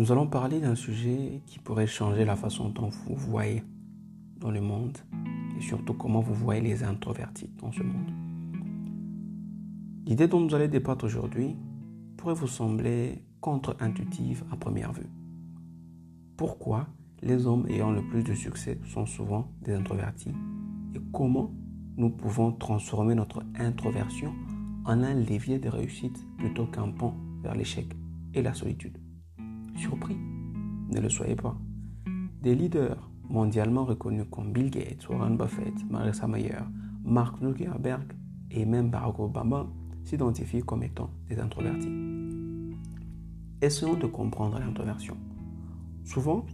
nous allons parler d'un sujet qui pourrait changer la façon dont vous voyez dans le monde et surtout comment vous voyez les introvertis dans ce monde. L'idée dont nous allons débattre aujourd'hui pourrait vous sembler contre-intuitive à première vue. Pourquoi les hommes ayant le plus de succès sont souvent des introvertis et comment nous pouvons transformer notre introversion en un levier de réussite plutôt qu'un pont vers l'échec et la solitude? Surpris Ne le soyez pas. Des leaders mondialement reconnus comme Bill Gates, Warren Buffett, Marissa Mayer, Mark Zuckerberg et même Barack Obama s'identifient comme étant des introvertis. Essayons de comprendre l'introversion. Souvent,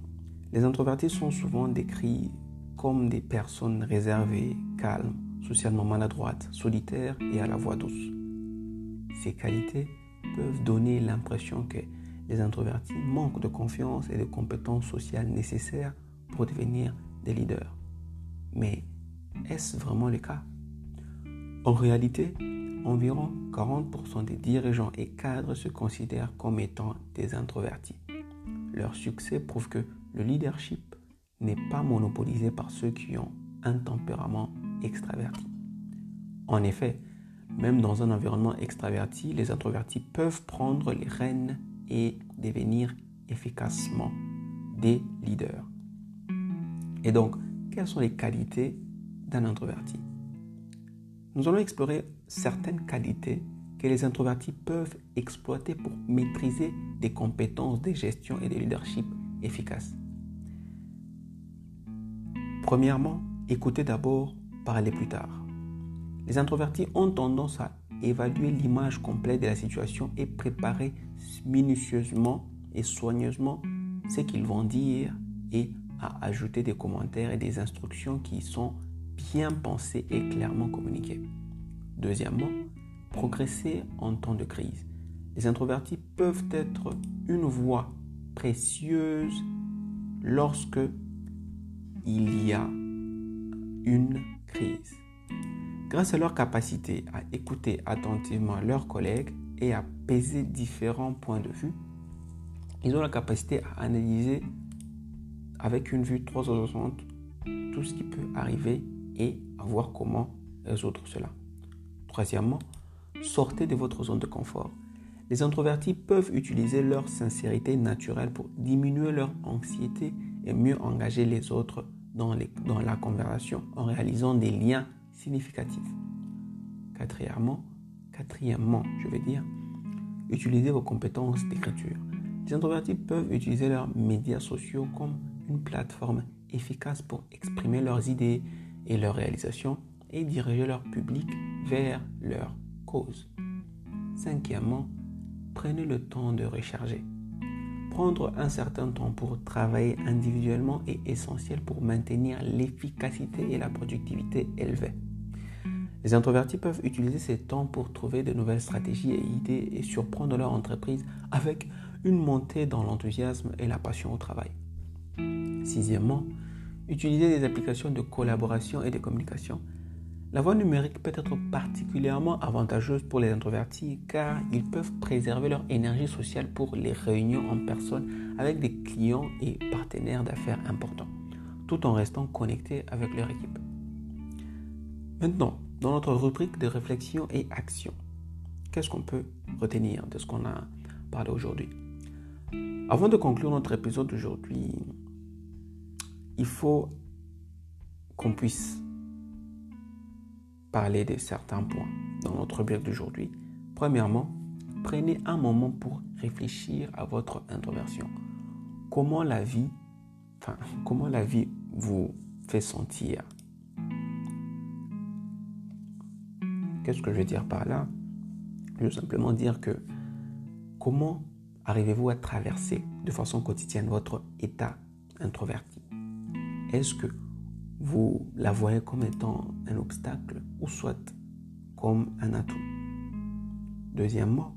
les introvertis sont souvent décrits comme des personnes réservées, calmes, socialement maladroites, solitaires et à la voix douce. Ces qualités peuvent donner l'impression que les introvertis manquent de confiance et de compétences sociales nécessaires pour devenir des leaders. Mais est-ce vraiment le cas? En réalité, environ 40% des dirigeants et cadres se considèrent comme étant des introvertis. Leur succès prouve que le leadership n'est pas monopolisé par ceux qui ont un tempérament extraverti. En effet, même dans un environnement extraverti, les introvertis peuvent prendre les rênes et devenir efficacement des leaders. Et donc, quelles sont les qualités d'un introverti? Nous allons explorer certaines qualités que les introvertis peuvent exploiter pour maîtriser des compétences de gestion et de leadership efficaces. Premièrement, écoutez d'abord, parlez plus tard. Les introvertis ont tendance à évaluer l'image complète de la situation et préparer minutieusement et soigneusement ce qu'ils vont dire et à ajouter des commentaires et des instructions qui sont bien pensées et clairement communiquées. Deuxièmement, progresser en temps de crise. Les introvertis peuvent être une voix précieuse lorsque il y a une crise. Grâce à leur capacité à écouter attentivement leurs collègues et à peser différents points de vue, ils ont la capacité à analyser avec une vue 360 tout ce qui peut arriver et à voir comment résoudre cela. Troisièmement, sortez de votre zone de confort. Les introvertis peuvent utiliser leur sincérité naturelle pour diminuer leur anxiété et mieux engager les autres dans, dans la conversation en réalisant des liens Quatrièmement, quatrièmement, je vais dire, utilisez vos compétences d'écriture. Les introvertis peuvent utiliser leurs médias sociaux comme une plateforme efficace pour exprimer leurs idées et leurs réalisations et diriger leur public vers leur cause. Cinquièmement, prenez le temps de recharger. Prendre un certain temps pour travailler individuellement est essentiel pour maintenir l'efficacité et la productivité élevées. Les introvertis peuvent utiliser ces temps pour trouver de nouvelles stratégies et idées et surprendre leur entreprise avec une montée dans l'enthousiasme et la passion au travail. Sixièmement, utiliser des applications de collaboration et de communication. La voie numérique peut être particulièrement avantageuse pour les introvertis car ils peuvent préserver leur énergie sociale pour les réunions en personne avec des clients et partenaires d'affaires importants, tout en restant connectés avec leur équipe. Maintenant, dans notre rubrique de réflexion et action, qu'est-ce qu'on peut retenir de ce qu'on a parlé aujourd'hui? Avant de conclure notre épisode d'aujourd'hui, il faut qu'on puisse parler de certains points dans notre rubrique d'aujourd'hui. Premièrement, prenez un moment pour réfléchir à votre introversion. Comment la vie, comment la vie vous fait sentir? Qu'est-ce que je veux dire par là? Je veux simplement dire que comment arrivez-vous à traverser de façon quotidienne votre état introverti? Est-ce que vous la voyez comme étant un obstacle ou soit comme un atout? Deuxièmement,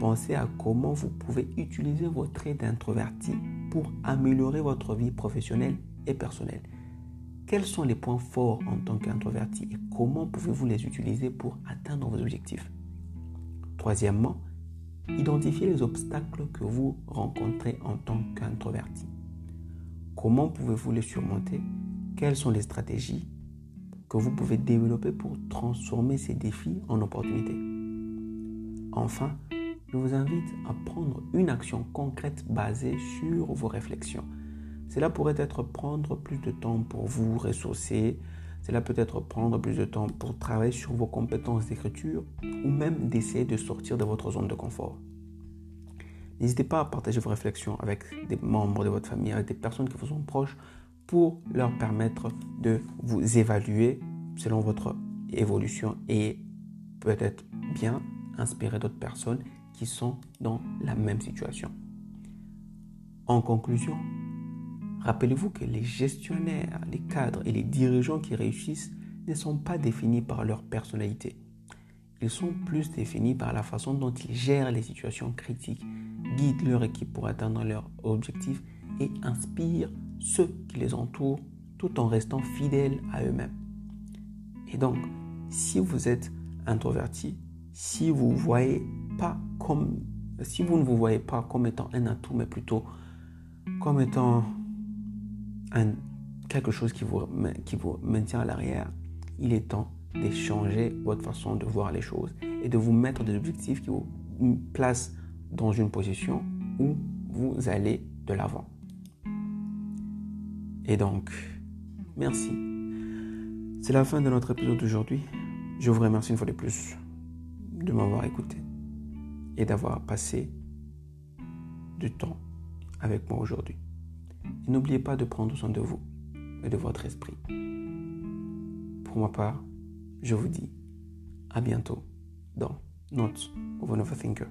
pensez à comment vous pouvez utiliser votre trait d'introverti pour améliorer votre vie professionnelle et personnelle. Quels sont les points forts en tant qu'introverti et comment pouvez-vous les utiliser pour atteindre vos objectifs? Troisièmement, Identifiez les obstacles que vous rencontrez en tant qu'introverti. Comment pouvez-vous les surmonter? Quelles sont les stratégies que vous pouvez développer pour transformer ces défis en opportunités? Enfin, je vous invite à prendre une action concrète basée sur vos réflexions. Cela pourrait être prendre plus de temps pour vous ressourcer, cela peut être prendre plus de temps pour travailler sur vos compétences d'écriture ou même d'essayer de sortir de votre zone de confort. N'hésitez pas à partager vos réflexions avec des membres de votre famille, avec des personnes qui vous sont proches pour leur permettre de vous évaluer selon votre évolution et peut-être bien inspirer d'autres personnes qui sont dans la même situation. En conclusion, Rappelez-vous que les gestionnaires, les cadres et les dirigeants qui réussissent ne sont pas définis par leur personnalité. Ils sont plus définis par la façon dont ils gèrent les situations critiques, guident leur équipe pour atteindre leurs objectifs et inspirent ceux qui les entourent tout en restant fidèles à eux-mêmes. Et donc, si vous êtes introverti, si vous ne vous voyez pas comme étant un atout mais plutôt comme étant quelque chose qui vous, qui vous maintient à l'arrière, il est temps d'échanger votre façon de voir les choses et de vous mettre des objectifs qui vous placent dans une position où vous allez de l'avant. Et donc, merci. C'est la fin de notre épisode d'aujourd'hui. Je vous remercie une fois de plus de m'avoir écouté et d'avoir passé du temps avec moi aujourd'hui. Et n'oubliez pas de prendre soin de vous et de votre esprit. Pour ma part, je vous dis à bientôt dans Notes of an Overthinker.